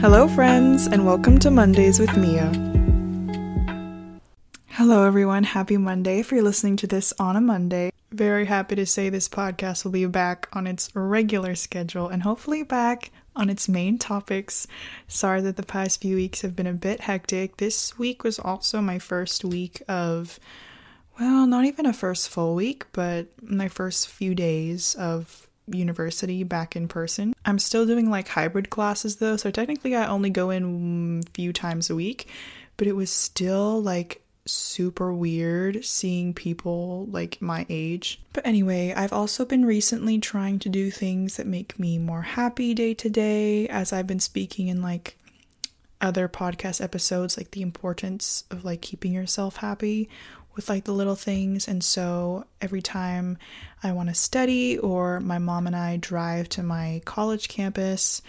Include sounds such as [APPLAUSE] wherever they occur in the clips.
Hello, friends, and welcome to Mondays with Mia. Hello, everyone. Happy Monday if you're listening to this on a Monday. Very happy to say this podcast will be back on its regular schedule and hopefully back on its main topics. Sorry that the past few weeks have been a bit hectic. This week was also my first week of, well, not even a first full week, but my first few days of university back in person. I'm still doing like hybrid classes though, so technically I only go in a few times a week, but it was still like super weird seeing people like my age. But anyway, I've also been recently trying to do things that make me more happy day to day as I've been speaking in like other podcast episodes like the importance of like keeping yourself happy with like the little things. And so every time I want to study or my mom and I drive to my college campus,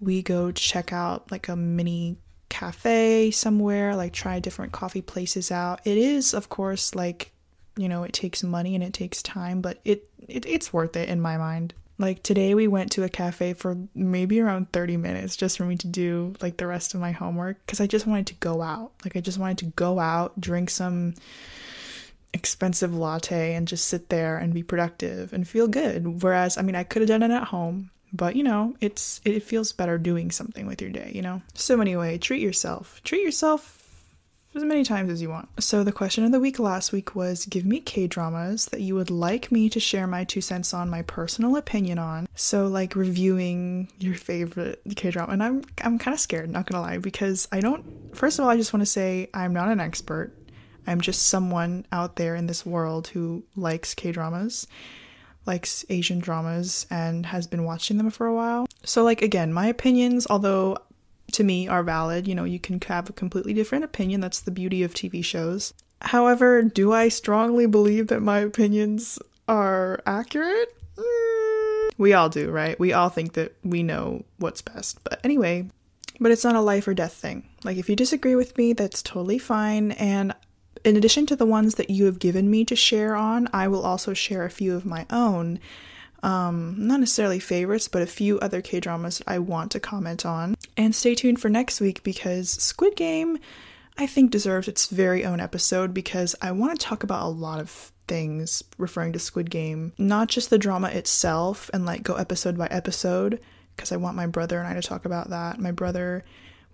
we go check out like a mini cafe somewhere, like try different coffee places out. It is, of course, like, you know, it takes money and it takes time, but it, it it's worth it in my mind. Like today we went to a cafe for maybe around 30 minutes just for me to do like the rest of my homework cuz I just wanted to go out. Like I just wanted to go out, drink some expensive latte and just sit there and be productive and feel good. Whereas, I mean, I could have done it at home, but you know, it's it feels better doing something with your day, you know. So anyway, treat yourself. Treat yourself as many times as you want. So the question of the week last week was give me K-dramas that you would like me to share my two cents on my personal opinion on. So like reviewing your favorite K-drama. And I'm I'm kind of scared, not to lie, because I don't first of all, I just want to say I'm not an expert. I'm just someone out there in this world who likes K dramas, likes Asian dramas, and has been watching them for a while. So, like, again, my opinions, although to me are valid, you know, you can have a completely different opinion. That's the beauty of TV shows. However, do I strongly believe that my opinions are accurate? Mm, we all do, right? We all think that we know what's best. But anyway, but it's not a life or death thing. Like, if you disagree with me, that's totally fine. And in addition to the ones that you have given me to share on, I will also share a few of my own. Um, not necessarily favorites, but a few other K dramas I want to comment on. And stay tuned for next week because Squid Game, I think, deserves its very own episode because I want to talk about a lot of things referring to Squid Game, not just the drama itself and like go episode by episode, because I want my brother and I to talk about that. My brother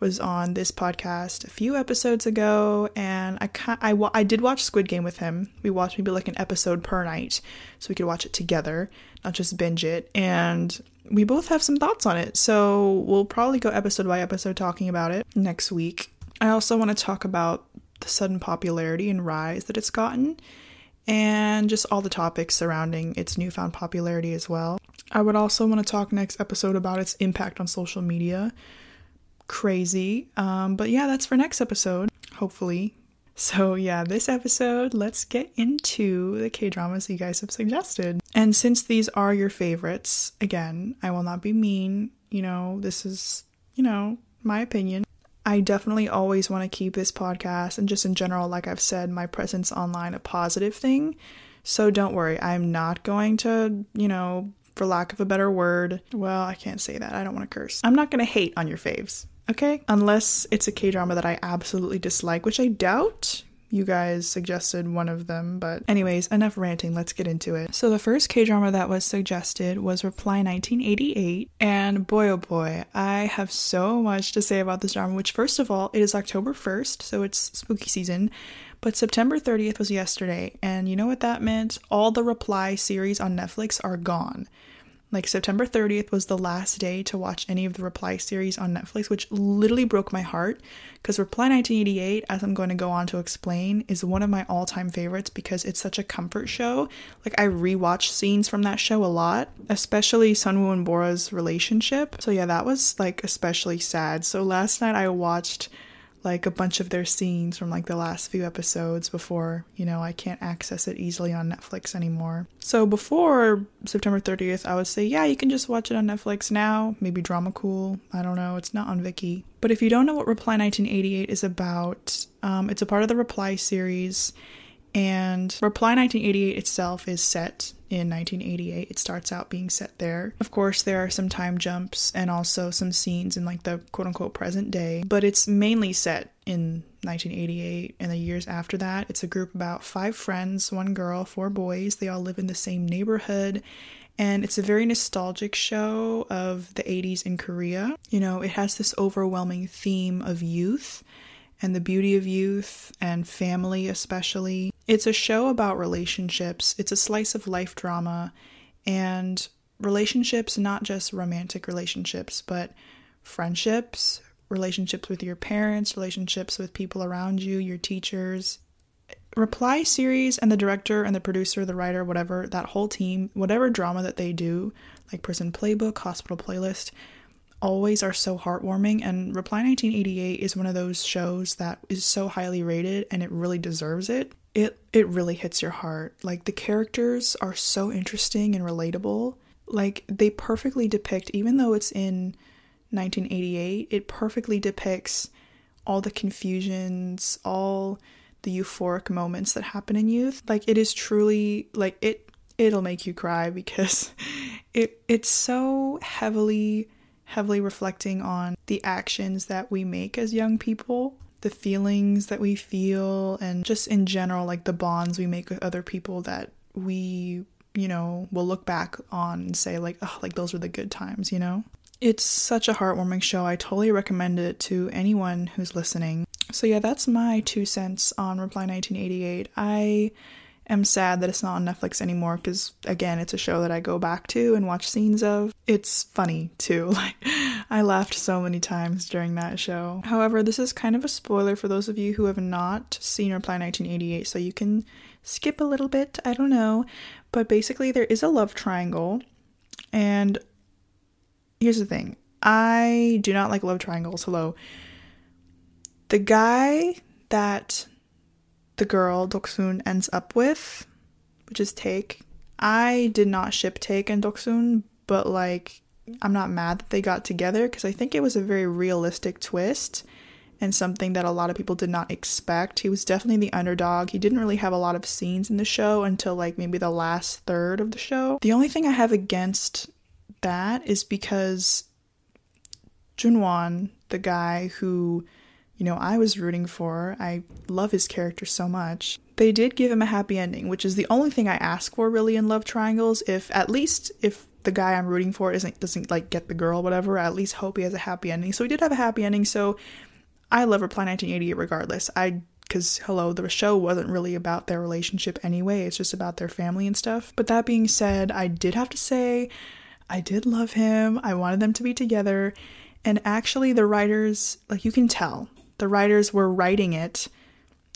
was on this podcast a few episodes ago, and I I, I did watch Squid Game with him. We watched maybe like an episode per night, so we could watch it together, not just binge it. And we both have some thoughts on it, so we'll probably go episode by episode talking about it next week. I also want to talk about the sudden popularity and rise that it's gotten, and just all the topics surrounding its newfound popularity as well. I would also want to talk next episode about its impact on social media crazy. Um, but yeah, that's for next episode, hopefully. So, yeah, this episode, let's get into the K dramas you guys have suggested. And since these are your favorites, again, I will not be mean. You know, this is, you know, my opinion. I definitely always want to keep this podcast and just in general, like I've said, my presence online a positive thing. So don't worry, I'm not going to, you know, for lack of a better word, well, I can't say that. I don't want to curse. I'm not going to hate on your faves. Okay? Unless it's a K drama that I absolutely dislike, which I doubt. You guys suggested one of them, but anyways, enough ranting, let's get into it. So, the first K drama that was suggested was Reply 1988, and boy oh boy, I have so much to say about this drama. Which, first of all, it is October 1st, so it's spooky season, but September 30th was yesterday, and you know what that meant? All the Reply series on Netflix are gone. Like September 30th was the last day to watch any of the Reply series on Netflix, which literally broke my heart because Reply 1988, as I'm going to go on to explain, is one of my all time favorites because it's such a comfort show. Like, I rewatch scenes from that show a lot, especially Sunwoo and Bora's relationship. So, yeah, that was like especially sad. So, last night I watched like a bunch of their scenes from like the last few episodes before, you know, I can't access it easily on Netflix anymore. So before September 30th, I would say, yeah, you can just watch it on Netflix now, maybe Drama Cool. I don't know, it's not on Viki. But if you don't know what Reply 1988 is about, um, it's a part of the Reply series, and Reply 1988 itself is set in 1988. It starts out being set there. Of course, there are some time jumps and also some scenes in like the quote unquote present day, but it's mainly set in 1988 and the years after that. It's a group about five friends, one girl, four boys. They all live in the same neighborhood and it's a very nostalgic show of the 80s in Korea. You know, it has this overwhelming theme of youth and the beauty of youth and family, especially. It's a show about relationships, it's a slice of life drama, and relationships, not just romantic relationships, but friendships, relationships with your parents, relationships with people around you, your teachers. Reply series and the director and the producer, the writer, whatever, that whole team, whatever drama that they do, like Prison Playbook, Hospital Playlist, always are so heartwarming and Reply 1988 is one of those shows that is so highly rated and it really deserves it. It it really hits your heart. Like the characters are so interesting and relatable. Like they perfectly depict even though it's in 1988, it perfectly depicts all the confusions, all the euphoric moments that happen in youth. Like it is truly like it it'll make you cry [LAUGHS] because it it's so heavily heavily reflecting on the actions that we make as young people, the feelings that we feel, and just in general, like the bonds we make with other people that we, you know, will look back on and say, like, oh, like those were the good times, you know? It's such a heartwarming show. I totally recommend it to anyone who's listening. So, yeah, that's my two cents on Reply 1988. I am sad that it's not on Netflix anymore because again, it's a show that I go back to and watch scenes of. It's funny too. [LAUGHS] Like I laughed so many times during that show. However, this is kind of a spoiler for those of you who have not seen Reply 1988, so you can skip a little bit. I don't know, but basically there is a love triangle and here's the thing. I do not like love triangles. Hello. The guy that the girl Doksun ends up with, which is Taek. I did not ship Taek and Doksun, but like I'm not mad that they got together because I think it was a very realistic twist and something that a lot of people did not expect. He was definitely the underdog. He didn't really have a lot of scenes in the show until like maybe the last third of the show. The only thing I have against that is because Jung-hwan, the guy who you know, I was rooting for. I love his character so much. They did give him a happy ending, which is the only thing I ask for really in love triangles. If at least if the guy I'm rooting for isn't doesn't like get the girl, whatever, I at least hope he has a happy ending. So he did have a happy ending. So I love Reply 1988 regardless. I because hello, the show wasn't really about their relationship anyway. It's just about their family and stuff. But that being said, I did have to say, I did love him. I wanted them to be together. And actually, the writers, like you can tell, the writers were writing it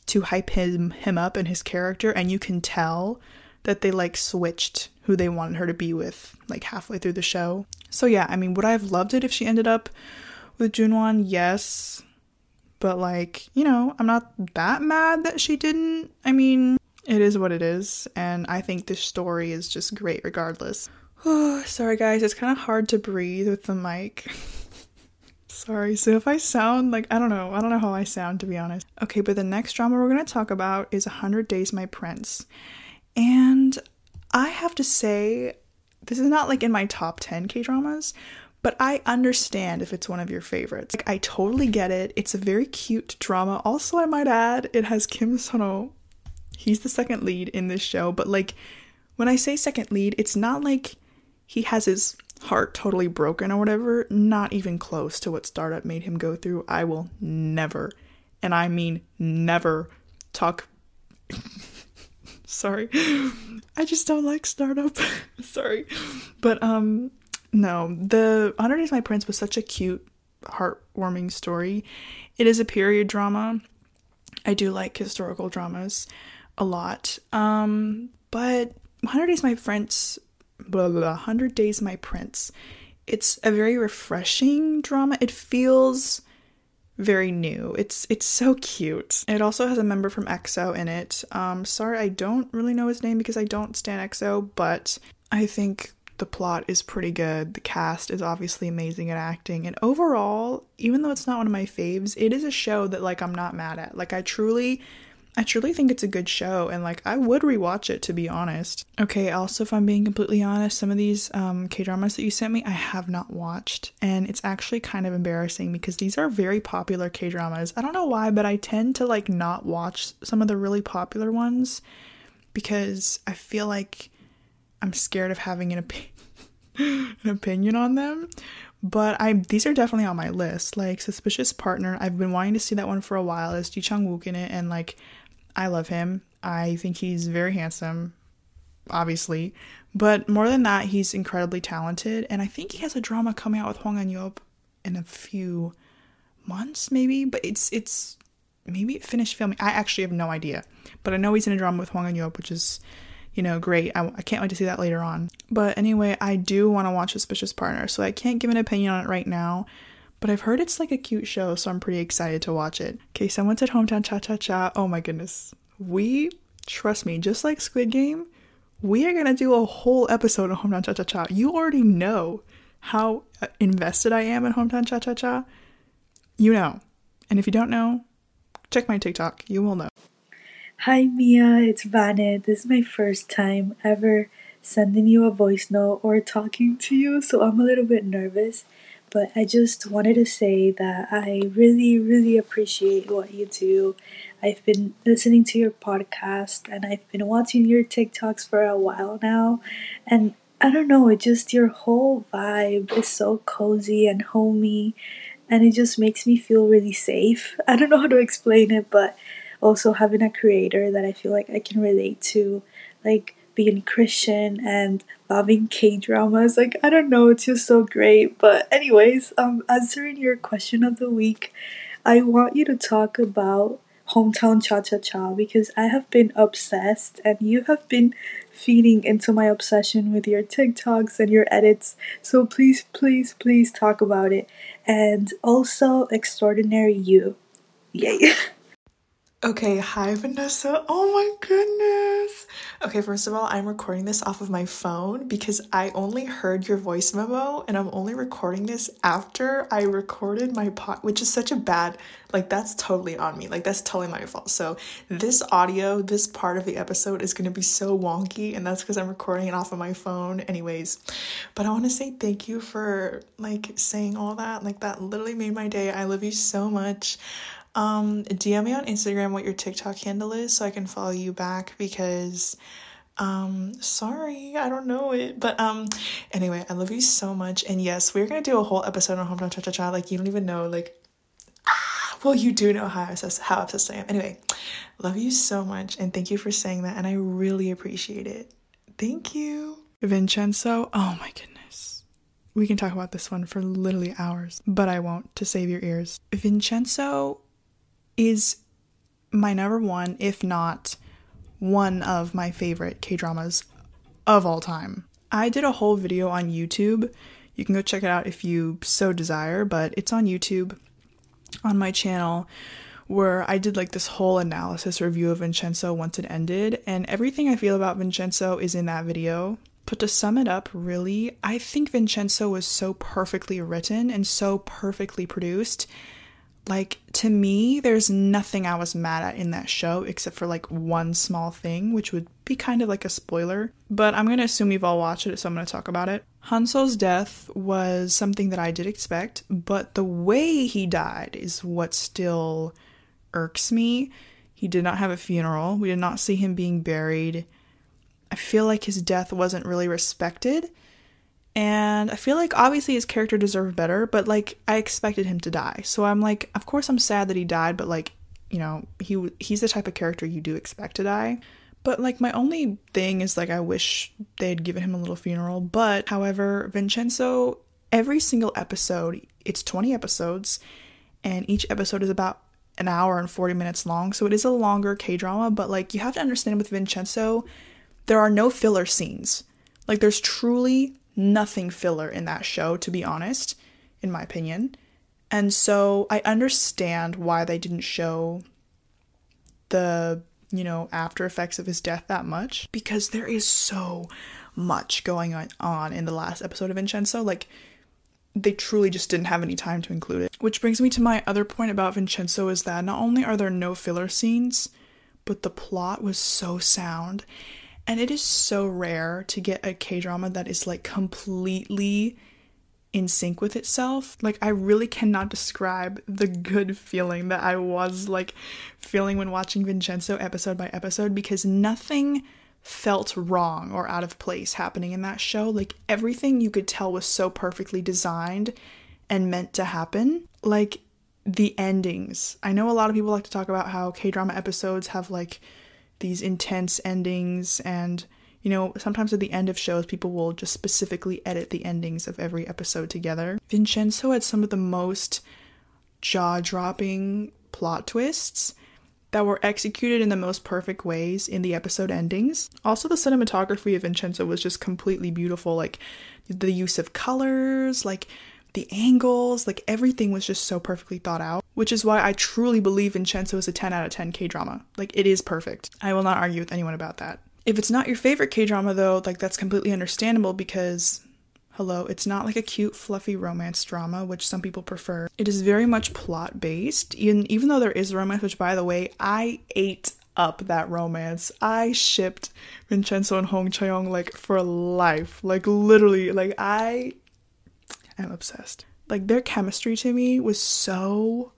to hype him him up and his character and you can tell that they like switched who they wanted her to be with like halfway through the show. So yeah, I mean, would I have loved it if she ended up with Jung-hwan? Yes. But like, you know, I'm not that mad that she didn't. I mean, it is what it is, and I think this story is just great regardless. Oh, [SIGHS] sorry guys, it's kind of hard to breathe with the mic. [LAUGHS] Sorry. So if I sound like I don't know, I don't know how I sound to be honest. Okay, but the next drama we're going to talk about is 100 Days My Prince. And I have to say this is not like in my top 10 K-dramas, but I understand if it's one of your favorites. Like I totally get it. It's a very cute drama. Also, I might add, it has Kim Seon-ho. He's the second lead in this show, but like when I say second lead, it's not like he has his heart totally broken or whatever, not even close to what startup made him go through. I will never, and I mean never, talk. [LAUGHS] Sorry. I just don't like startup. [LAUGHS] Sorry. But um no, the 100 Days My Prince was such a cute, heartwarming story. It is a period drama. I do like historical dramas a lot. Um but 100 Days My Prince blah, blah, blah, 100 Days My Prince. It's a very refreshing drama. It feels very new. It's it's so cute. It also has a member from EXO in it. Um sorry I don't really know his name because I don't stan EXO, but I think the plot is pretty good. The cast is obviously amazing at acting. And overall, even though it's not one of my faves, it is a show that like I'm not mad at. Like I truly I truly think it's a good show and like I would rewatch it to be honest. Okay, also if I'm being completely honest, some of these um, K-dramas that you sent me I have not watched and it's actually kind of embarrassing because these are very popular K-dramas. I don't know why, but I tend to like not watch some of the really popular ones because I feel like I'm scared of having an, op- [LAUGHS] an opinion on them. But I these are definitely on my list. Like Suspicious Partner, I've been wanting to see that one for a while. It's Ji Chang Wook in it, and like I love him. I think he's very handsome, obviously. But more than that, he's incredibly talented. And I think he has a drama coming out with Hwang In-yeop in a few months, maybe. But it's it's maybe it finished filming. I actually have no idea. But I know he's in a drama with Hwang In-yeop, which is, you know, great. I, I can't wait to see that later on. But anyway, I do want to watch Suspicious Partner, so I can't give an opinion on it right now but I've heard it's like a cute show, so I'm pretty excited to watch it. Okay, someone said Hometown Cha Cha Cha. Oh my goodness. We, trust me, just like Squid Game, we are gonna do a whole episode of Hometown Cha Cha Cha. You already know how uh, invested I am in Hometown Cha Cha Cha. You know. And if you don't know, check my TikTok. You will know. Hi Mia, it's Vane. This is my first time ever sending you a voice note or talking to you, so I'm a little bit nervous but I just wanted to say that I really, really appreciate what you do. I've been listening to your podcast and I've been watching your TikToks for a while now. And I don't know, it just your whole vibe is so cozy and homey and it just makes me feel really safe. [LAUGHS] I don't know how to explain it, but also having a creator that I feel like I can relate to. Like, being Christian and loving K dramas. Like, I don't know, it's just so great. But, anyways, um, answering your question of the week, I want you to talk about Hometown Cha Cha Cha because I have been obsessed and you have been feeding into my obsession with your TikToks and your edits. So, please, please, please talk about it. And also, Extraordinary You. Yay. [LAUGHS] Okay, hi Vanessa. Oh my goodness. Okay, first of all, I'm recording this off of my phone because I only heard your voice memo and I'm only recording this after I recorded my pot, which is such a bad, like, that's totally on me. Like, that's totally my fault. So, this audio, this part of the episode is to be so wonky, and that's because I'm recording it off of my phone, anyways. But I want to say thank you for, like, saying all that. Like, that literally made my day. I love you so much. Um, DM me on Instagram what your TikTok handle is so I can follow you back because um sorry i don't know it but um anyway i love you so much. And yes we're gonna do a whole episode on hometown cha cha cha like you don't even know like ah, well you do know how obsessed how obsessed i am. Anyway love you so much and thank you for saying that and i really appreciate it. Thank you. Vincenzo oh my goodness. We can talk about this one for literally hours but i won't to save your ears. Vincenzo is my number one, if not one of my favorite K dramas of all time. I did a whole video on YouTube. You can go check it out if you so desire, but it's on YouTube on my channel where I did like this whole analysis review of Vincenzo once it ended, and everything I feel about Vincenzo is in that video. But to sum it up, really, I think Vincenzo was so perfectly written and so perfectly produced like to me there's nothing i was mad at in that show except for like one small thing which would be kind of like a spoiler but i'm to assume you've all watched it so i'm to talk about it. Han-seo's death was something that i did expect but the way he died is what still irks me. He did not have a funeral. We did not see him being buried. I feel like his death wasn't really respected and I feel like obviously his character deserved better, but like I expected him to die. So I'm like, of course I'm sad that he died, but like, you know, he he's the type of character you do expect to die. But like my only thing is like I wish they had given him a little funeral. But however, Vincenzo, every single episode, it's 20 episodes, and each episode is about an hour and 40 minutes long. So it is a longer K drama, but like you have to understand with Vincenzo, there are no filler scenes. Like there's truly nothing filler in that show, to be honest, in my opinion. And so I understand why they didn't show the, you know, after effects of his death that much because there is so much going on in the last episode of Vincenzo. Like, they truly just didn't have any time to include it. Which brings me to my other point about Vincenzo is that not only are there no filler scenes, but the plot was so sound. And it is so rare to get a K drama that is like completely in sync with itself. Like, I really cannot describe the good feeling that I was like feeling when watching Vincenzo episode by episode because nothing felt wrong or out of place happening in that show. Like, everything you could tell was so perfectly designed and meant to happen. Like, the endings. I know a lot of people like to talk about how K drama episodes have like these intense endings and you know, sometimes at the end of shows, people will just specifically edit the endings of every episode together. Vincenzo had some of the most jaw dropping plot twists that were executed in the most perfect ways in the episode endings. Also, the cinematography of Vincenzo was just completely beautiful. Like the use of colors, like the angles, like everything was just so perfectly thought out, which is why I truly believe Vincenzo is a 10 out of 10 K drama. Like it is perfect. I will not argue with anyone about that. If it's not your favorite K drama though, like that's completely understandable because hello, it's not like a cute fluffy romance drama, which some people prefer. It is very much plot based. Even even though there is romance, which by the way, I ate up that romance. I shipped Vincenzo and Hong Chae-young like for life. Like literally, like I am obsessed. Like their chemistry to me was so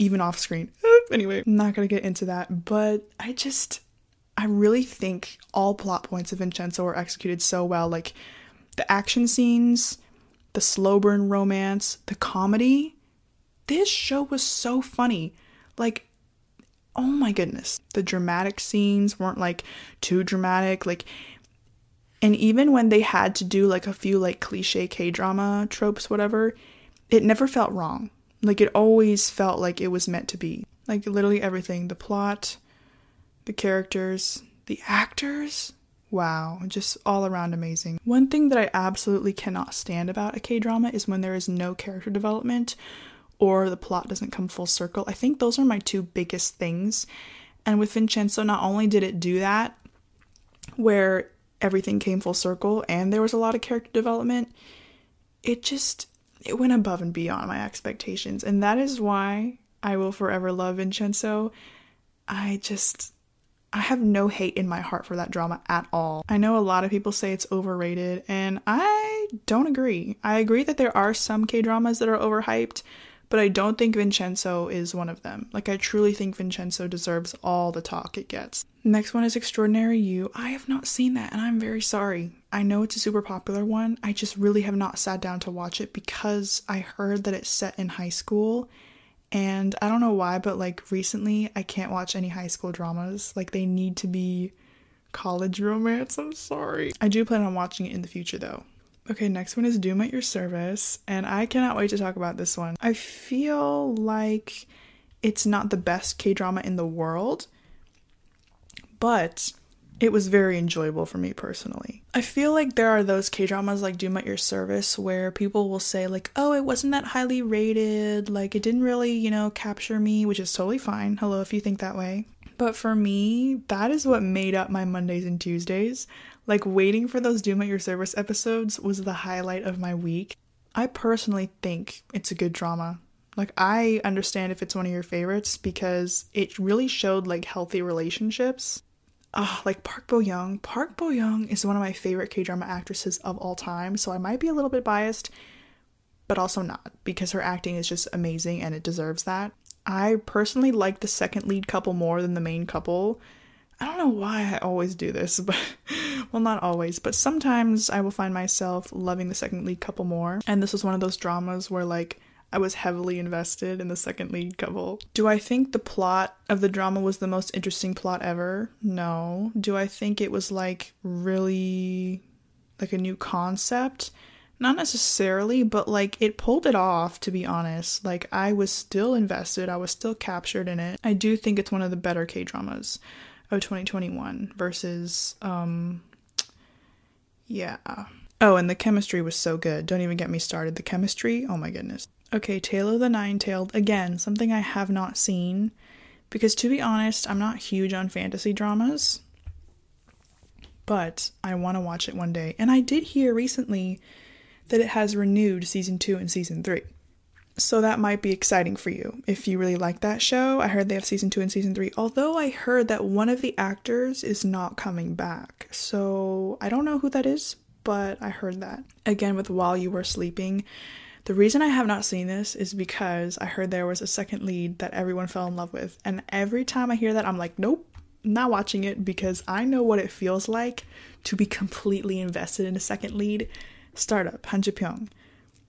even off screen. [LAUGHS] anyway, I'm not gonna get into that, but I just I really think all plot points of Vincenzo are executed so well. Like the action scenes, the slow burn romance, the comedy. This show was so funny. Like, oh my goodness. The dramatic scenes weren't like too dramatic. Like, and even when they had to do like a few like cliche K drama tropes, whatever, it never felt wrong. Like it always felt like it was meant to be. Like literally everything the plot, the characters, the actors. Wow, just all around amazing. One thing that I absolutely cannot stand about a K drama is when there is no character development or the plot doesn't come full circle. I think those are my two biggest things. And with Vincenzo, not only did it do that, where everything came full circle and there was a lot of character development, it just it went above and beyond my expectations. And that is why I will forever love Vincenzo. I just I have no hate in my heart for that drama at all. I know a lot of people say it's overrated, and I don't agree. I agree that there are some K dramas that are overhyped, but I don't think Vincenzo is one of them. Like, I truly think Vincenzo deserves all the talk it gets. Next one is Extraordinary You. I have not seen that, and I'm very sorry. I know it's a super popular one. I just really have not sat down to watch it because I heard that it's set in high school. And I don't know why, but like recently, I can't watch any high school dramas. Like, they need to be college romance. I'm sorry. I do plan on watching it in the future though. Okay, next one is Doom at Your Service, and I cannot wait to talk about this one. I feel like it's not the best K drama in the world, but it was very enjoyable for me personally. I feel like there are those K dramas like Doom at Your Service where people will say, like, oh, it wasn't that highly rated, like, it didn't really, you know, capture me, which is totally fine. Hello, if you think that way. But for me, that is what made up my Mondays and Tuesdays. Like, waiting for those Doom at Your Service episodes was the highlight of my week. I personally think it's a good drama. Like, I understand if it's one of your favorites because it really showed like healthy relationships. Ah, like Park Bo Young. Park Bo Young is one of my favorite K drama actresses of all time, so I might be a little bit biased, but also not because her acting is just amazing and it deserves that. I personally like the second lead couple more than the main couple. I don't know why I always do this, but [LAUGHS] well, not always, but sometimes I will find myself loving the second lead couple more. And this was one of those dramas where, like, I was heavily invested in the second lead couple. Do I think the plot of the drama was the most interesting plot ever? No. Do I think it was like really like a new concept? Not necessarily, but like it pulled it off, to be honest. Like I was still invested, I was still captured in it. I do think it's one of the better K dramas of 2021 versus, um, yeah. Oh, and the chemistry was so good. Don't even get me started. The chemistry, oh my goodness. Okay, Tale of the Nine Tailed. Again, something I have not seen. Because to be honest, I'm not huge on fantasy dramas. But I want to watch it one day. And I did hear recently that it has renewed season two and season three. So that might be exciting for you if you really like that show. I heard they have season two and season three, although I heard that one of the actors is not coming back. So I don't know who that is, but I heard that. Again, with While You Were Sleeping, the reason I have not seen this is because I heard there was a second lead that everyone fell in love with. And every time I hear that, I'm like, nope, not watching it because I know what it feels like to be completely invested in a second lead. Startup, Han Ji Pyong,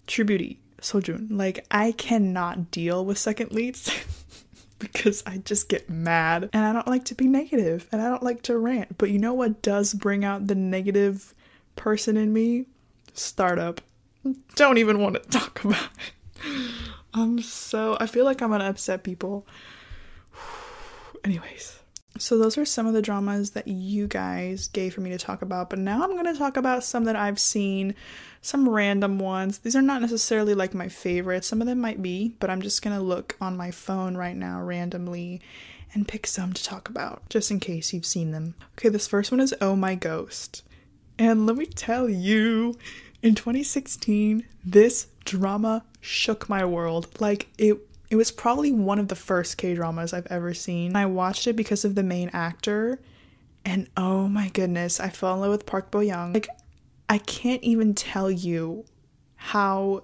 True Beauty, Sojun. Like, I cannot deal with second leads [LAUGHS] because I just get mad and I don't like to be negative and I don't like to rant. But you know what does bring out the negative person in me? Startup. Don't even want to [LAUGHS] talk about it. I'm so, I feel like I'm gonna upset people. [SIGHS] Anyways. So, those are some of the dramas that you guys gave for me to talk about, but now I'm going to talk about some that I've seen, some random ones. These are not necessarily like my favorites, some of them might be, but I'm just going to look on my phone right now randomly and pick some to talk about, just in case you've seen them. Okay, this first one is Oh My Ghost. And let me tell you, in 2016, this drama shook my world. Like, it it was probably one of the first K dramas I've ever seen. I watched it because of the main actor, and oh my goodness, I fell in love with Park Bo Young. Like, I can't even tell you how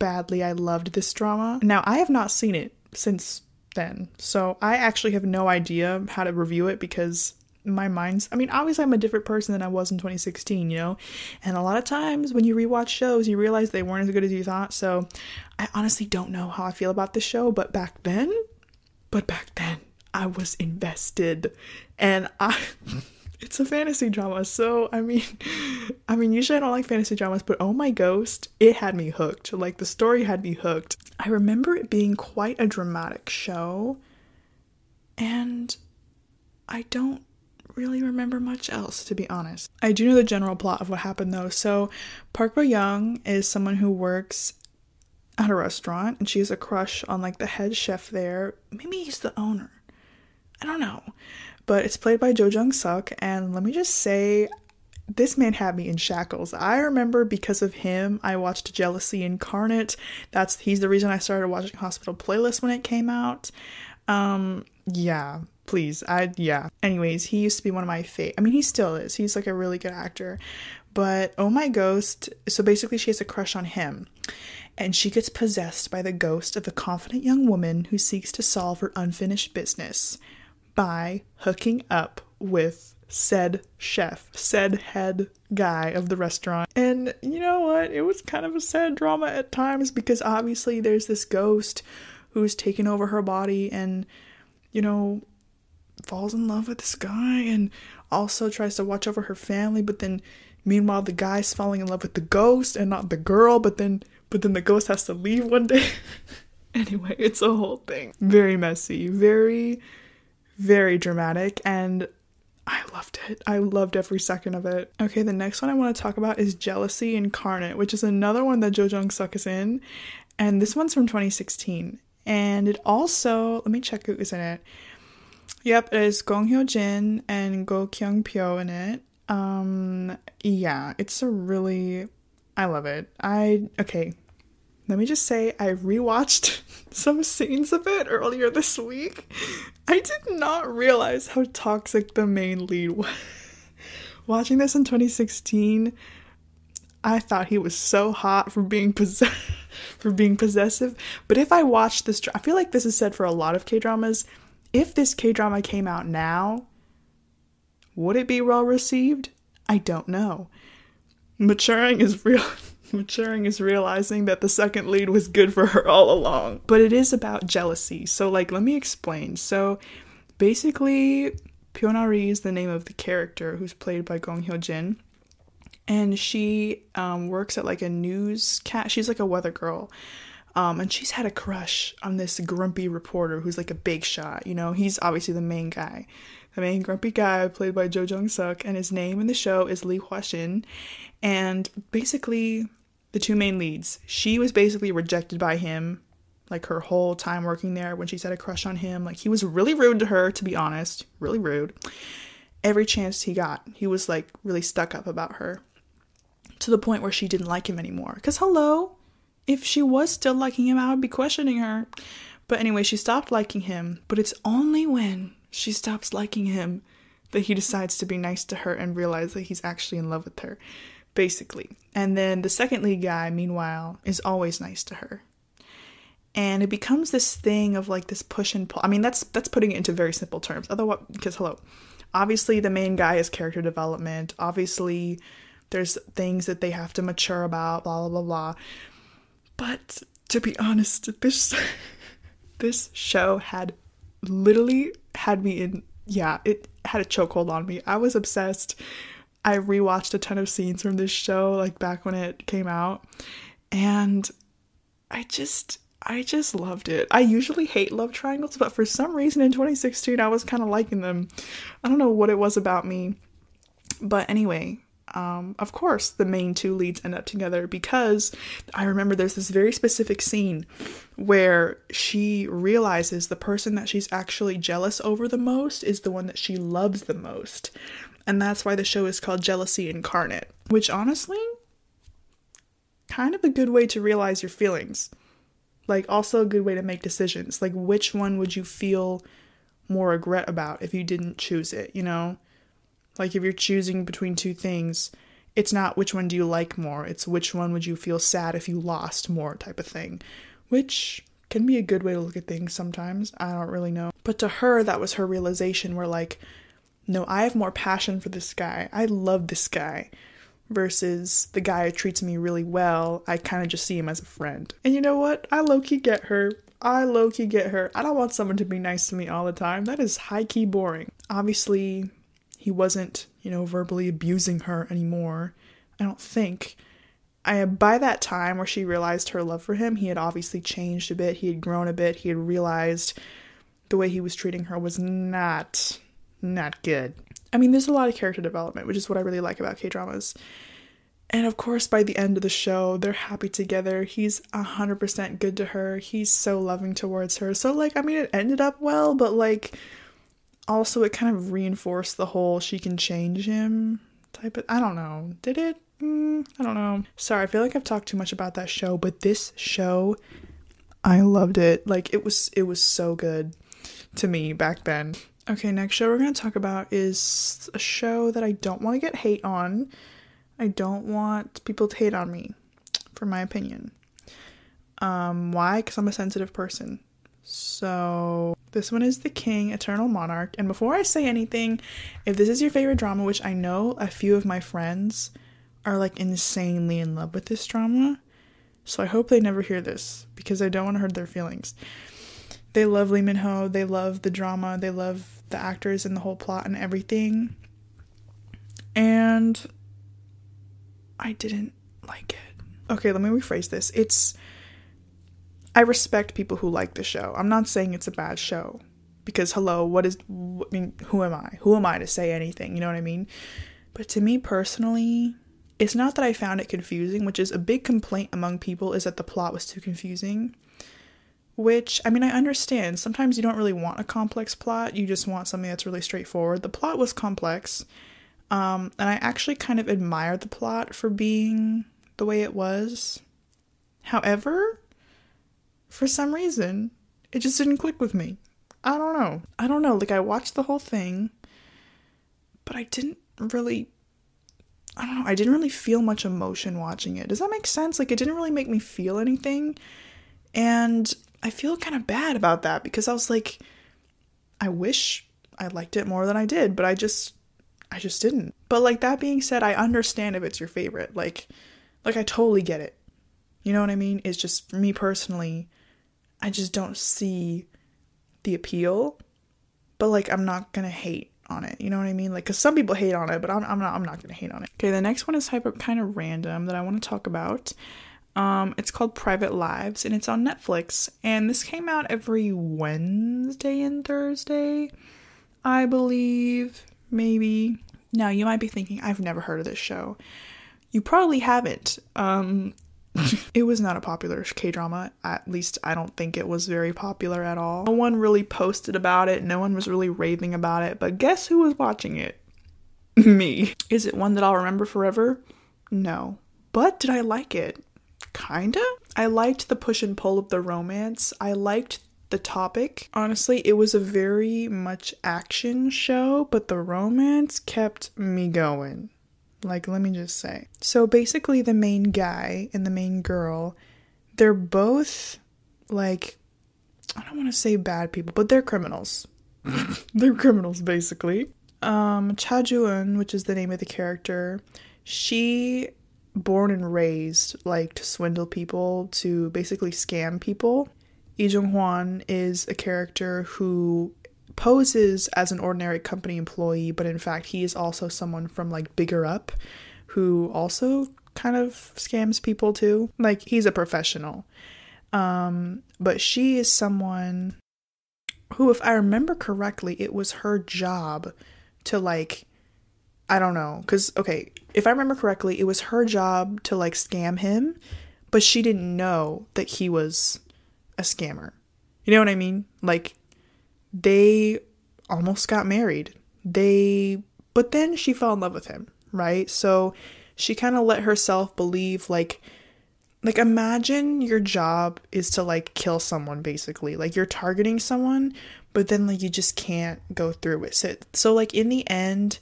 badly I loved this drama. Now, I have not seen it since then, so I actually have no idea how to review it because my mind's I mean, obviously I'm a different person than I was in 2016, you know? And a lot of times when you rewatch shows, you realize they weren't as good as you thought. So I honestly don't know how I feel about this show, but back then, but back then I was invested. And I [LAUGHS] it's a fantasy drama. So, I mean, [LAUGHS] I mean, usually I don't like fantasy dramas, but Oh My Ghost, it had me hooked. Like the story had me hooked. I remember it being quite a dramatic show. And I don't really remember much else, to be honest. I do know the general plot of what happened though. So, Park Bo Young is someone who works at a restaurant and she has a crush on like the head chef there. Maybe he's the owner. I don't know. But it's played by Jo Jung Suk, and let me just say, this man had me in shackles. I remember because of him, I watched Jealousy Incarnate. That's he's the reason I started watching Hospital Playlist when it came out. Um, yeah, please i yeah anyways he used to be one of my favorite i mean he still is he's like a really good actor but oh my ghost so basically she has a crush on him and she gets possessed by the ghost of a confident young woman who seeks to solve her unfinished business by hooking up with said chef, said head guy of the restaurant. And you know what? It was kind of a sad drama at times because obviously there's this ghost who's taken over her body and, you know, falls in love with this guy and also tries to watch over her family, but then meanwhile the guy's falling in love with the ghost and not the girl, but then but then the ghost has to leave one day. [LAUGHS] anyway, it's a whole thing. Very messy, very very dramatic and I loved it. I loved every second of it. Okay, the next one I want to talk about is Jealousy Incarnate, which is another one that Jo Jung Suk is in. And this one's from 2016. And it also, let me check who is in it. Yep, it is Gong Hyo Jin and Go Kyung Pyo in it. Um, yeah, it's a really, I love it. I okay. Let me just say, I rewatched [LAUGHS] some scenes of it earlier this week. I did not realize how toxic the main lead was. [LAUGHS] Watching this in 2016, I thought he was so hot for being possess- [LAUGHS] for being possessive. But if I watched this, I feel like this is said for a lot of K dramas if this K drama came out now, would it be well received? I don't know. Maturing is real. [LAUGHS] Maturing is realizing that the second lead was good for her all along. But it is about jealousy. So, like, let me explain. So, basically, Pyo Na-ri is the name of the character who's played by Gong Hyo Jin. And she um, works at like a news cat. She's like a weather girl. Um, and she's had a crush on this grumpy reporter who's like a big shot. You know, he's obviously the main guy, the main grumpy guy played by Jo Jung Suk, and his name in the show is Lee Hwa Shin. And basically, the two main leads, she was basically rejected by him, like her whole time working there when she's had a crush on him. Like he was really rude to her, to be honest, really rude. Every chance he got, he was like really stuck up about her, to the point where she didn't like him anymore. Cause hello, if she was still liking him, I would be questioning her. But anyway, she stopped liking him, but it's only when she stops liking him that he decides to be nice to her and realize that he's actually in love with her, basically. And then the second lead guy, meanwhile, is always nice to her. And it becomes this thing of like this push and pull. I mean, that's that's putting it into very simple terms. Otherwise, because hello, obviously the main guy is character development. Obviously, there's things that they have to mature about. Blah blah blah blah. But to be honest, this [LAUGHS] this show had literally had me in yeah, it had a chokehold on me. I was obsessed. I rewatched a ton of scenes from this show like back when it came out and I just I just loved it. I usually hate love triangles, but for some reason in 2016 I was kind of liking them. I don't know what it was about me. But anyway, um, of course, the main two leads end up together because I remember there's this very specific scene where she realizes the person that she's actually jealous over the most is the one that she loves the most. And that's why the show is called Jealousy Incarnate, which honestly, kind of a good way to realize your feelings. Like, also a good way to make decisions. Like, which one would you feel more regret about if you didn't choose it, you know? Like if you're choosing between two things, it's not which one do you like more, it's which one would you feel sad if you lost more type of thing, which can be a good way to look at things sometimes. I don't really know. But to her, that was her realization where, like, no, I have more passion for this guy. I love this guy. Versus the guy who treats me really well, I kind of just see him as a friend. And you know what? I low key get her. I low key get her. I don't want someone to be nice to me all the time. That is high key boring. Obviously, he wasn't, you know, verbally abusing her anymore. I don't think. I by that time where she realized her love for him, he had obviously changed a bit. He had grown a bit. He had realized the way he was treating her was not not good. I mean, there's a lot of character development, which is what I really like about K-dramas. And of course, by the end of the show, they're happy together. He's 100% good to her. He's so loving towards her. So, like, I mean, it ended up well, but, like, also it kind of reinforced the whole she can change him type of I don't know. Did it? Mm, I don't know. Sorry, I feel like I've talked too much about that show, but this show I loved it. Like it was it was so good to me back then. Okay, next show we're going to talk about is a show that I don't want to get hate on. I don't want people to hate on me for my opinion. Um why? Cuz I'm a sensitive person. So this one is The King, Eternal Monarch. And before I say anything, if this is your favorite drama, which I know a few of my friends are like insanely in love with this drama, so I hope they never hear this because I don't want to hurt their feelings. They love Lee Min Ho, they love the drama, they love the actors and the whole plot and everything. And I didn't like it. Okay, let me rephrase this. It's I respect people who like the show. I'm not saying it's a bad show because hello, what is I mean, who am I? Who am I to say anything? You know what I mean? But to me personally, it's not that I found it confusing, which is a big complaint among people is that the plot was too confusing. Which, I mean, I understand. Sometimes you don't really want a complex plot, you just want something that's really straightforward. The plot was complex, um, and I actually kind of admired the plot for being the way it was. However, for some reason, it just didn't click with me. I don't know. I don't know. Like, I watched the whole thing, but I didn't really. I don't know. I didn't really feel much emotion watching it. Does that make sense? Like, it didn't really make me feel anything. And I feel kind of bad about that because I was like, I wish I liked it more than I did, but I just. I just didn't. But like that being said, I understand if it's your favorite. Like like I totally get it. You know what I mean? It's just me personally, I just don't see the appeal. But like I'm not gonna hate on it. You know what I mean? Like, cause some people hate on it, but I'm, I'm not. I'm not gonna hate on it. Okay, the next one is type of kind of random that I want to talk about. Um, it's called Private Lives and it's on Netflix. And this came out every Wednesday and Thursday, I believe, maybe. Now you might be thinking, I've never heard of this show. You probably haven't. Um, [LAUGHS] it was not a popular K drama. At least I don't think it was very popular at all. No one really posted about it, no one was really raving about it, but guess who was watching it? [LAUGHS] Me. Is it one that I'll remember forever? No. But did I like it? Kinda? I liked the push and pull of the romance. I liked the topic. Honestly, it was a very much action show, but the romance kept me going. Like, let me just say. So basically, the main guy and the main girl, they're both like, I don't want to say bad people, but they're criminals. [LAUGHS] they're criminals, basically. Um, Cha Ju-eun, which is the name of the character, she born and raised like to swindle people to basically scam people. Lee Jung Hwan is a character who poses as an ordinary company employee, but in fact he is also someone from like bigger up who also kind of scams people too. Like he's a professional. Um, but she is someone who, if I remember correctly, it was her job to like I don't know, because, okay, if I remember correctly, it was her job to like scam him, but she didn't know that he was a scammer. You know what I mean? Like, they almost got married. They, but then she fell in love with him, right? So she kind of let herself believe, like, like imagine your job is to like kill someone basically like you're targeting someone but then like you just can't go through with it so like in the end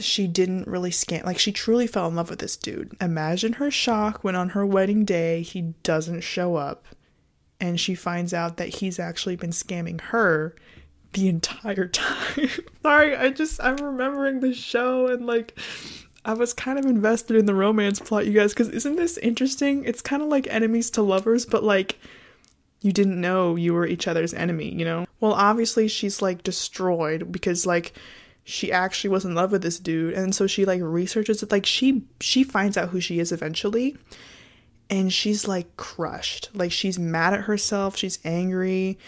she didn't really scam like she truly fell in love with this dude. Imagine her shock when on her wedding day he doesn't show up and she finds out that he's actually been scamming her the entire [LAUGHS] time. Sorry, I just I'm remembering the show and like I was kind of invested in the romance plot, you guys, because isn't this interesting? It's kind of like enemies to lovers, but like you didn't know you were each other's enemy, you know? Well, obviously she's like destroyed because like she actually was in love with this dude and so she like researches it like she she finds out who she is eventually and she's like crushed. Like she's mad at herself. She's angry.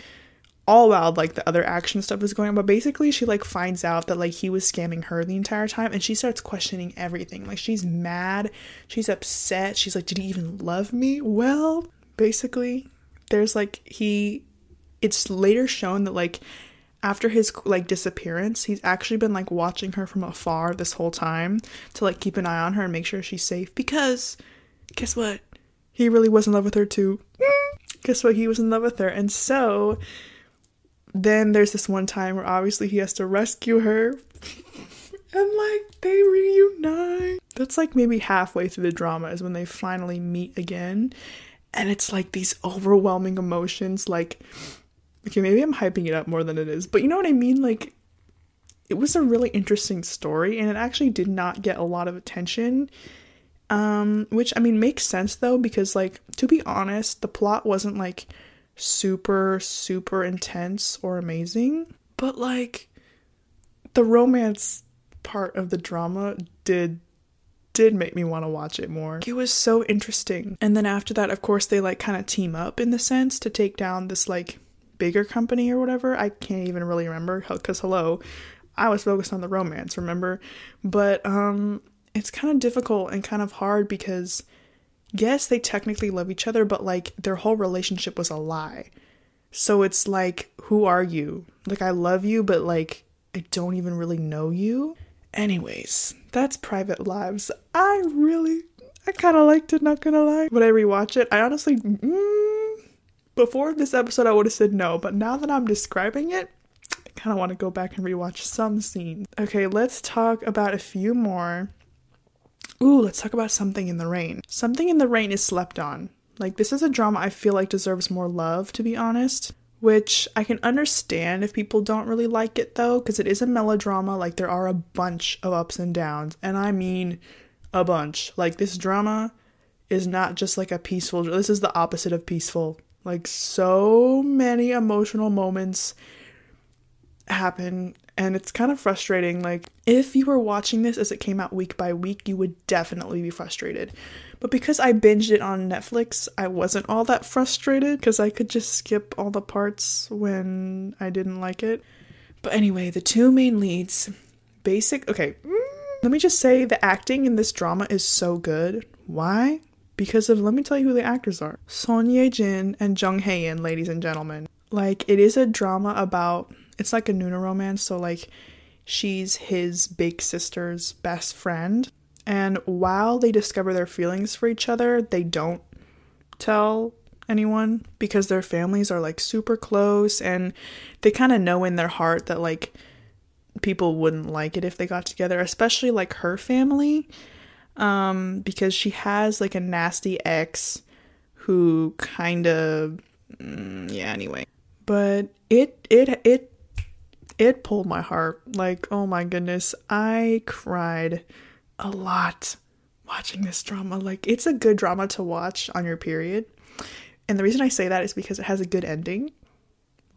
All while like the other action stuff is going on. But basically she like finds out that like he was scamming her the entire time and she starts questioning everything. Like she's mad. She's upset. She's like did he even love me? Well basically there's like he it's later shown that like after his like disappearance, he's actually been like watching her from afar this whole time to like keep an eye on her and make sure she's safe because guess what? He really was in love with her too. guess what? He was in love with her. And so then there's this one time where obviously he has to rescue her and like they reunite. That's like maybe halfway through the drama is when they finally meet again. And it's like these overwhelming emotions like Okay, maybe I'm hyping it up more than it is, but you know what I mean? Like, it was a really interesting story, and it actually did not get a lot of attention. Um, which I mean makes sense though, because like to be honest, the plot wasn't like super, super intense or amazing, but like the romance part of the drama did did make me want to watch it more. It was so interesting. And then after that, of course, they like kind of team up in the sense to take down this like bigger company or whatever. I can't even really remember because hello, I was focused on the romance, remember? But um it's kind of difficult and kind of hard because yes, they technically love each other, but like their whole relationship was a lie. So it's like, who are you? Like I love you, but like I don't even really know you. Anyways, that's private lives. I really I kind of liked it, not gonna lie. When I rewatch it, I honestly mm, before this episode, I would have said no, but now that I'm describing it, I kind of want to go back and rewatch some scenes. Okay, let's talk about a few more. Ooh, let's talk about Something in the Rain. Something in the Rain is slept on. Like, this is a drama I feel like deserves more love, to be honest. Which I can understand if people don't really like it though, because it is a melodrama. Like, there are a bunch of ups and downs, and I mean a bunch. Like, this drama is not just like a peaceful, this is the opposite of peaceful like so many emotional moments happen and it's kind of frustrating. Like if you were watching this as it came out week by week, you would definitely be frustrated. But because I binged it on Netflix, I wasn't all that frustrated because I could just skip all the parts when I didn't like it. But anyway, the two main leads, basic, okay, let me just say the acting in this drama is so good. Why? because of let me tell you who the actors are Son Ye Jin and Jung Hae In, ladies and gentlemen. Like it is a drama about it's like a Nuna romance, so like she's his big sister's best friend, and while they discover their feelings for each other, they don't tell anyone because their families are like super close and they kind of know in their heart that like people wouldn't like it if they got together, especially like her family um because she has like a nasty ex who kind of mm, yeah anyway. But it it it it pulled my heart. Like, oh my goodness, I cried a lot watching this drama. Like, it's a good drama to watch on your period. And the reason I say that is because it has a good ending,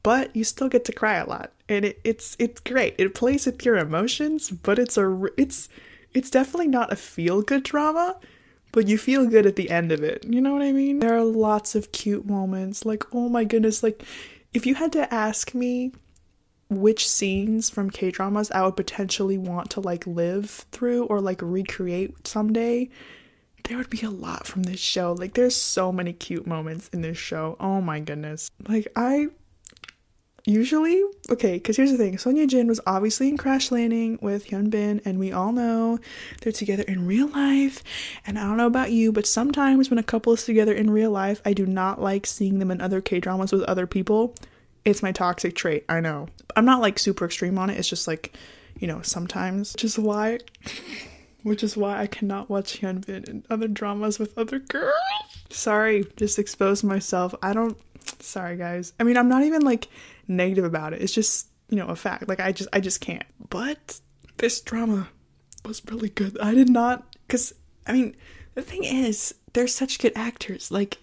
but you still get to cry a lot. And it, it's it's great. It plays with your emotions, but it's a it's it's definitely not a feel good drama, but you feel good at the end of it. You know what I mean? There are lots of cute moments. Like, oh my goodness, like if you had to ask me which scenes from K dramas I would potentially want to like live through or like recreate someday, there would be a lot from this show. Like, there's so many cute moments in this show. Oh my goodness. Like, I usually okay because here's the thing Son Ye Jin was obviously in crash landing with hyun bin and we all know they're together in real life and i don't know about you but sometimes when a couple is together in real life i do not like seeing them in other k-dramas with other people it's my toxic trait i know. I'm not like super extreme on it it's just like you know sometimes which is why which is why i cannot watch hyun bin in other dramas with other girls. Sorry just exposed myself. I don't sorry guys. I mean i'm not even like negative about it it's just you know a fact. Like i just i just can't. But this drama was really good. I did not because i mean the thing is they're such good actors. Like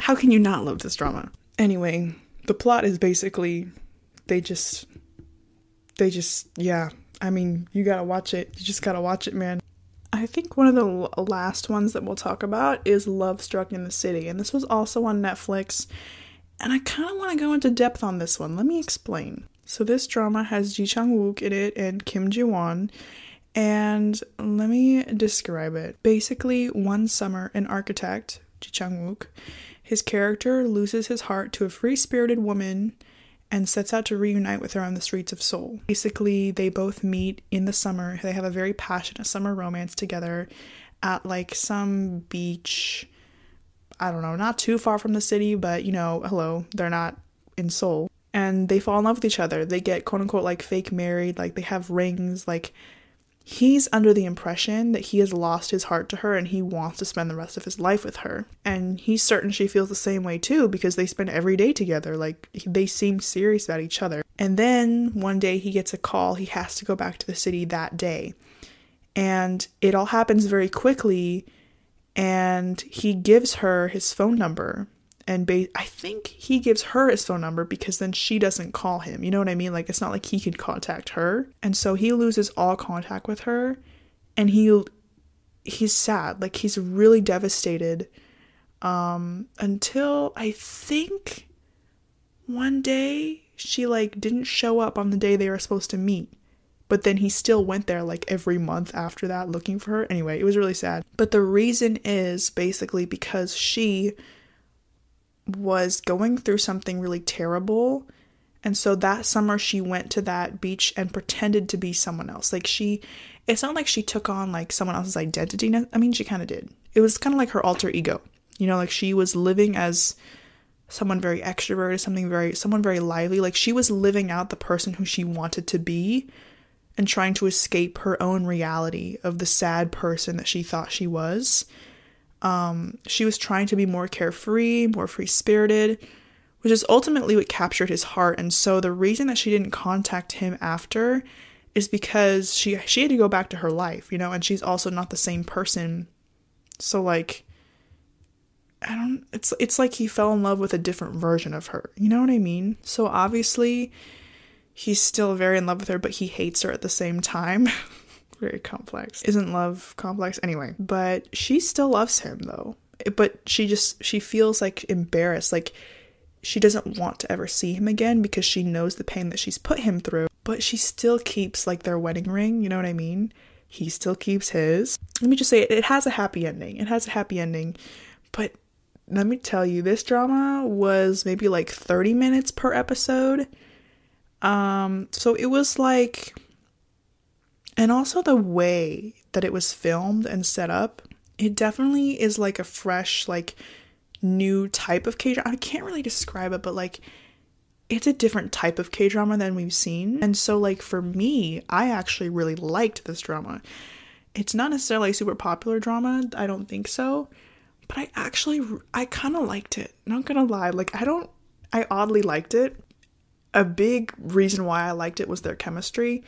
how can you not love this drama? Anyway the plot is basically they just they just yeah i mean you gotta watch it you just gotta watch it man I think one of the last ones that we'll talk about is Love Struck in the City, and this was also on Netflix. And I kind of want to go into depth on this one. Let me explain. So, this drama has Ji Chang Wook in it and Kim Ji Won. And let me describe it. Basically, one summer, an architect, Ji Chang Wook, his character loses his heart to a free spirited woman and sets out to reunite with her on the streets of Seoul. Basically, they both meet in the summer. They have a very passionate summer romance together at like some beach. I don't know, not too far from the city, but you know, hello, they're not in Seoul. And they fall in love with each other. They get quote unquote like fake married, like they have rings, like he's under the impression that he has lost his heart to her and he wants to spend the rest of his life with her. And he's certain she feels the same way too because they spend every day together. Like they seem serious about each other. And then one day he gets a call. He has to go back to the city that day. And it all happens very quickly. And he gives her his phone number and ba- I think he gives her his phone number because then she doesn't call him. You know what I mean? Like it's not like he can contact her. And so he loses all contact with her and he he's sad. Like he's really devastated um until I think one day she like didn't show up on the day they were supposed to meet. But then he still went there like every month after that looking for her. Anyway, it was really sad. But the reason is basically because she was going through something really terrible. And so that summer she went to that beach and pretended to be someone else. Like she it's not like she took on like someone else's identity. I mean, she kind of did. It was kind of like her alter ego. You know, like she was living as someone very extroverted, something very someone very lively. Like she was living out the person who she wanted to be and trying to escape her own reality of the sad person that she thought she was. Um, she was trying to be more carefree, more free spirited, which is ultimately what captured his heart. And so the reason that she didn't contact him after is because she she had to go back to her life, you know, and she's also not the same person. So like I don't it's it's like he fell in love with a different version of her. You know what I mean? So obviously he's still very in love with her, but he hates her at the same time. [LAUGHS] very complex. Isn't love complex anyway? But she still loves him though. But she just she feels like embarrassed, like she doesn't want to ever see him again because she knows the pain that she's put him through. But she still keeps like their wedding ring, you know what I mean? He still keeps his. Let me just say it, it has a happy ending. It has a happy ending. But let me tell you, this drama was maybe like 30 minutes per episode. Um, so it was like and also the way that it was filmed and set up, it definitely is like a fresh, like new type of K drama. I can't really describe it, but like it's a different type of K drama than we've seen. And so, like, for me, I actually really liked this drama. It's not necessarily a super popular drama, I don't think so, but I actually, I kind of liked it. Not gonna lie, like, I don't, I oddly liked it. A big reason why I liked it was their chemistry.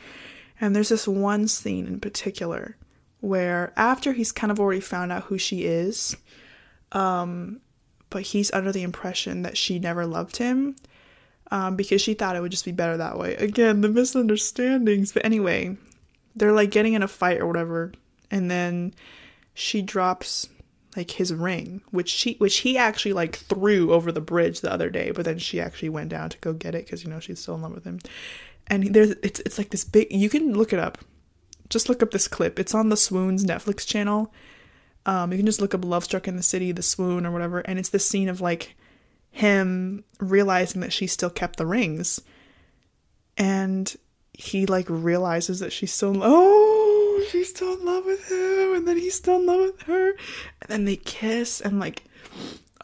And there's this one scene in particular where after he's kind of already found out who she is, um, but he's under the impression that she never loved him um, because she thought it would just be better that way. Again, the misunderstandings. But anyway, they're like getting in a fight or whatever, and then she drops like his ring, which she which he actually like threw over the bridge the other day, but then she actually went down to go get it because you know she's still in love with him. And there's it's it's like this big. You can look it up. Just look up this clip. It's on the Swoons Netflix channel. Um, you can just look up Love Struck in the City, the Swoon or whatever, and it's this scene of like him realizing that she still kept the rings and he like realizes that she's still oh she's still in love with him and then he's still in love with her and then they kiss and like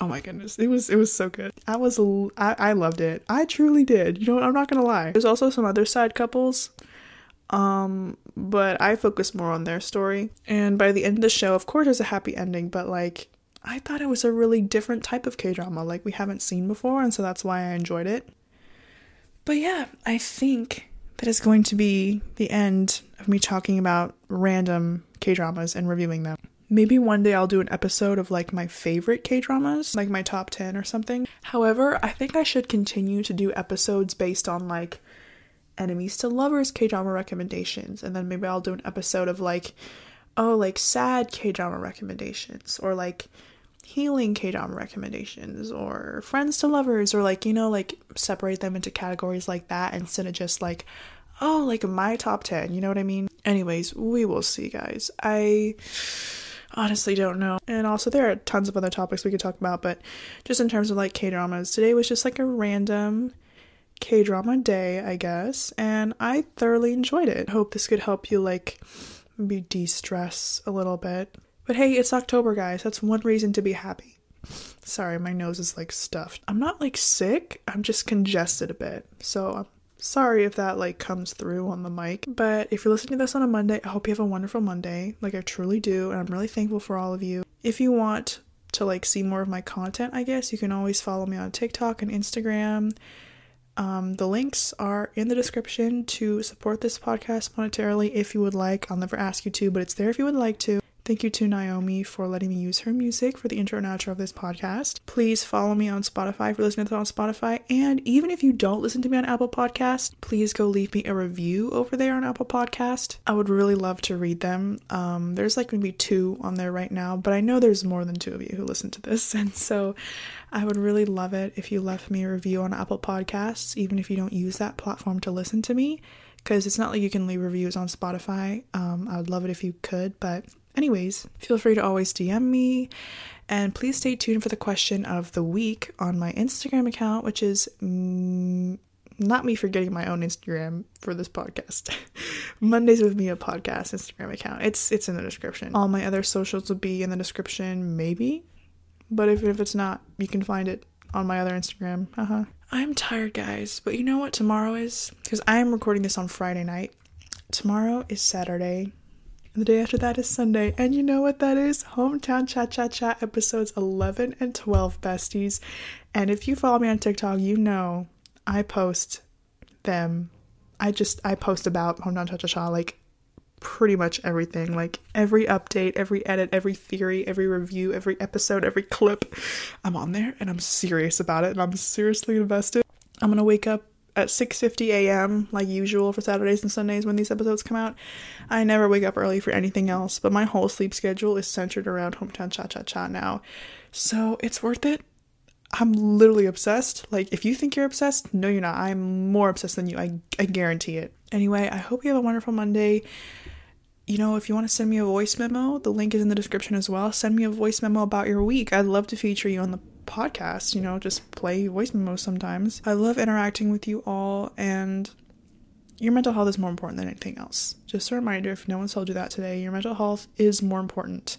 oh my goodness. It was it was so good. I was i, I loved it. I truly did. You know what i'm not gonna lie. There's also some other side couples um but i focus more on their story. And by the end of the show of course there's a happy ending but like I thought it was a really different type of K drama, like we haven't seen before, and so that's why I enjoyed it. But yeah, I think that is going to be the end of me talking about random K dramas and reviewing them. Maybe one day I'll do an episode of like my favorite K dramas, like my top 10 or something. However, I think I should continue to do episodes based on like enemies to lovers K drama recommendations, and then maybe I'll do an episode of like, oh, like sad K drama recommendations, or like healing K drama recommendations or friends to lovers or like, you know, like separate them into categories like that instead of just like, oh, like my top 10, you know what I mean? Anyways, we will see, guys. I honestly don't know. And also, there are tons of other topics we could talk about, but just in terms of like K dramas, today was just like a random K drama day, I guess, and I thoroughly enjoyed it. Hope this could help you like be de stress a little bit. But hey, it's October, guys. That's one reason to be happy. Sorry, my nose is like stuffed. I'm not like sick, I'm just congested a bit. So I'm sorry if that like comes through on the mic. But if you're listening to this on a Monday, I hope you have a wonderful Monday. Like I truly do, and I'm really thankful for all of you. If you want to like see more of my content, I guess you can always follow me on TikTok and Instagram. Um, the links are in the description to support this podcast monetarily if you would like. I'll never ask you to, but it's there if you would like to. Thank you to Naomi for letting me use her music for the intro and outro of this podcast. Please follow me on Spotify if you're listening to it on Spotify. And even if you don't listen to me on Apple Podcast, please go leave me a review over there on Apple Podcast. I would really love to read them. Um, there's like maybe two on there right now, but I know there's more than two of you who listen to this. [LAUGHS] And so I would really love it if you left me a review on Apple Podcasts, even if you don't use that platform to listen to me because it's not like you can leave reviews on Spotify. Um, I would love it if you could, but Anyways, feel free to always DM me and please stay tuned for the question of the week on my Instagram account, which is mm, not me forgetting my own Instagram for this podcast. [LAUGHS] Mondays with me a podcast Instagram account. It's it's in the description. All my other socials will be in the description, maybe. But if, if it's not, you can find it on my other Instagram. Uh-huh. I'm tired, guys, but you know what tomorrow is? Because I am recording this on Friday night. Tomorrow is Saturday. The day after that is Sunday. And you know what that is? Hometown Cha Cha Cha episodes 11 and 12, besties. And if you follow me on TikTok, you know I post them. I just, I post about Hometown Cha Cha Cha like pretty much everything. Like every update, every edit, every theory, every review, every episode, every clip. I'm on there and I'm serious about it and I'm seriously invested. I'm gonna wake up at 6:50 a.m. like usual for Saturdays and Sundays when these episodes come out. I never wake up early for anything else, but my whole sleep schedule is centered around Hometown Cha Cha Cha now. So, it's worth it. I'm literally obsessed. Like if you think you're obsessed, no you're not. I'm more obsessed than you. I I guarantee it. Anyway, I hope you have a wonderful Monday. You know, if you want to send me a voice memo, the link is in the description as well. Send me a voice memo about your week. I'd love to feature you on the podcast, you know, just play voice memos sometimes. I love interacting with you all, and your mental health is more important than anything else. Just a reminder if no one's told you that today, your mental health is more important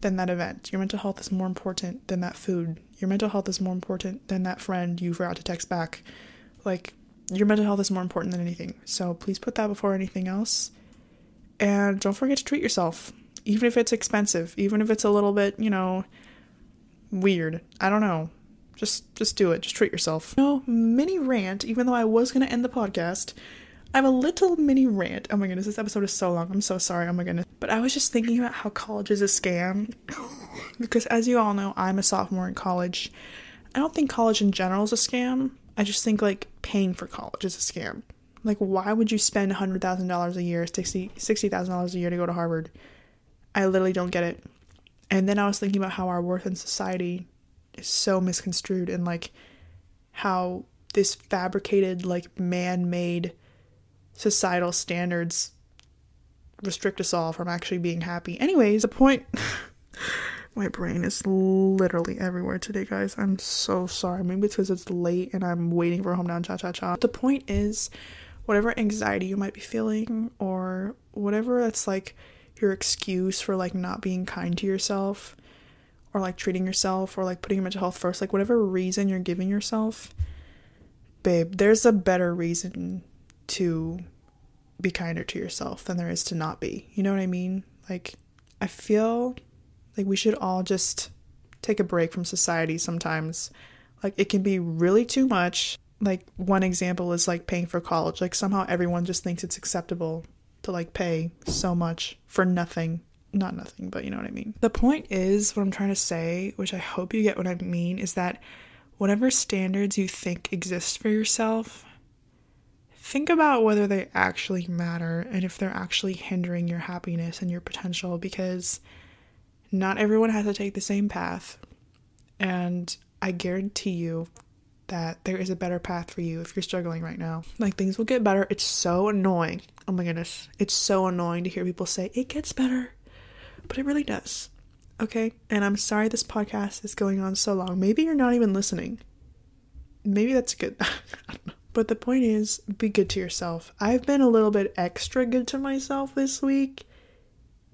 than that event. Your mental health is more important than that food. Your mental health is more important than that friend you forgot to text back. Like, your mental health is more important than anything. So please put that before anything else. And don't forget to treat yourself, even if it's expensive, even if it's a little bit, you know, weird. I don't know. Just just do it. Just treat yourself. No mini rant, even though I was gonna end the podcast. I have a little mini rant. Oh my goodness, this episode is so long. I'm so sorry. Oh my goodness. But I was just thinking about how college is a scam. [LAUGHS] because as you all know, I'm a sophomore in college. I don't think college in general is a scam. I just think like paying for college is a scam. Like, why would you spend $100,000 a year, $60,000 $60, a year to go to Harvard? I literally don't get it. And then I was thinking about how our worth in society is so misconstrued and like how this fabricated, like man made societal standards restrict us all from actually being happy. Anyways, the point. [LAUGHS] My brain is literally everywhere today, guys. I'm so sorry. Maybe it's because it's late and I'm waiting for Hometown Cha Cha Cha. The point is, whatever anxiety you might be feeling, or whatever that's like your excuse for like not being kind to yourself, or like treating yourself, or like putting your mental health first, like whatever reason you're giving yourself, babe, there's a better reason to be kinder to yourself than there is to not be. You know what I mean? Like, I feel like we should all just take a break from society sometimes. Like it can be really too much. Like one example is like paying for college. Like somehow everyone just thinks it's acceptable to like pay so much for nothing. Not nothing, but you know what I mean. The point is what I'm trying to say, which I hope you get what I mean, is that whatever standards you think exist for yourself, think about whether they actually matter and if they're actually hindering your happiness and your potential because not everyone has to take the same path. And I guarantee you that there is a better path for you if you're struggling right now. Like things will get better. It's so annoying. Oh my goodness. It's so annoying to hear people say it gets better. But it really does. Okay? And I'm sorry this podcast is going on so long. Maybe you're not even listening. Maybe that's good. [LAUGHS] but the point is, be good to yourself. I've been a little bit extra good to myself this week.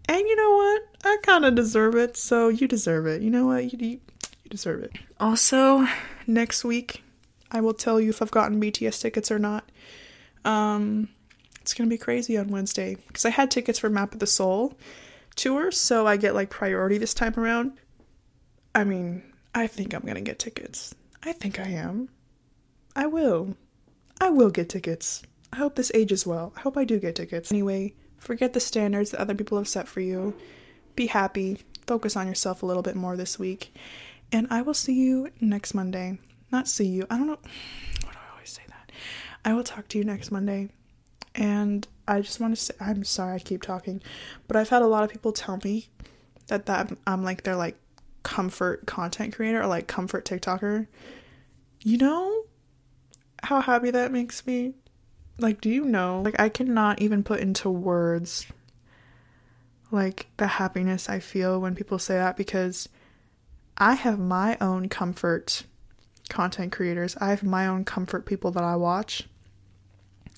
And you know what? I kind of deserve it, so you deserve it. You know what? You, you, you deserve it. Also, next week, I will tell you if I've gotten BTS tickets or not. Um, it's gonna be crazy on Wednesday because I had tickets for Map of the Soul tour, so I get like priority this time around. I mean, I think I'm gonna get tickets. I think I am. I will. I will get tickets. I hope this ages well. I hope I do get tickets. Anyway, Forget the standards that other people have set for you. Be happy. Focus on yourself a little bit more this week. And I will see you next Monday. Not see you. I don't know. [SIGHS] Why do I always say that? I will talk to you next Monday. And I just want to say, I'm sorry I keep talking, but I've had a lot of people tell me that that I'm like their like comfort content creator or like comfort TikToker. You know how happy that makes me? Like, do you know? Like, I cannot even put into words like the happiness I feel when people say that because I have my own comfort content creators. I have my own comfort people that I watch.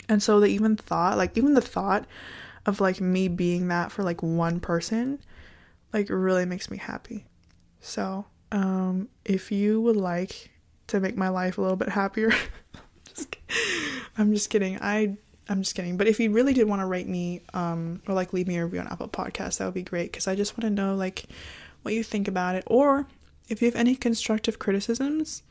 And so the even thought, like even the thought of like me being that for like one person like really makes me happy. So, um if you would like to make my life a little bit happier, [LAUGHS] just I'm just kidding. I I'm just kidding. But if you really did want to rate me, um, or like leave me a review on Apple Podcasts, that would be great because I just want to know like what you think about it. Or if you have any constructive criticisms,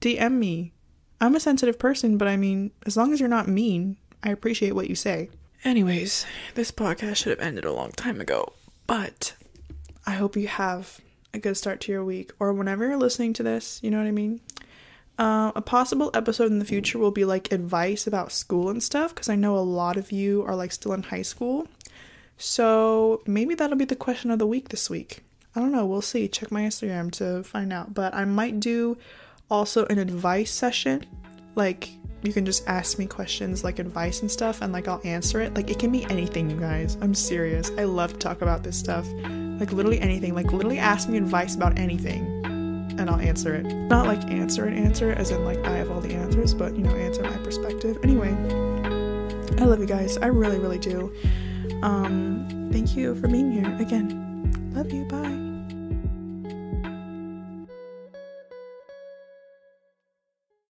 DM me. I'm a sensitive person, but I mean, as long as you're not mean, I appreciate what you say. Anyways, this podcast should have ended a long time ago, but I hope you have a good start to your week or whenever you're listening to this, you know what I mean? Uh, a possible episode in the future will be like advice about school and stuff because I know a lot of you are like still in high school. So maybe that'll be the question of the week this week. I don't know. We'll see. Check my Instagram to find out. But I might do also an advice session. Like you can just ask me questions like advice and stuff and like I'll answer it. Like it can be anything, you guys. I'm serious. I love to talk about this stuff. Like literally anything. Like literally ask me advice about anything and I'll answer it. Not like answer and answer as in like I have all the answers, but you know, answer my perspective. Anyway, I love you guys. I really, really do. Um, thank you for being here again. Love you. Bye.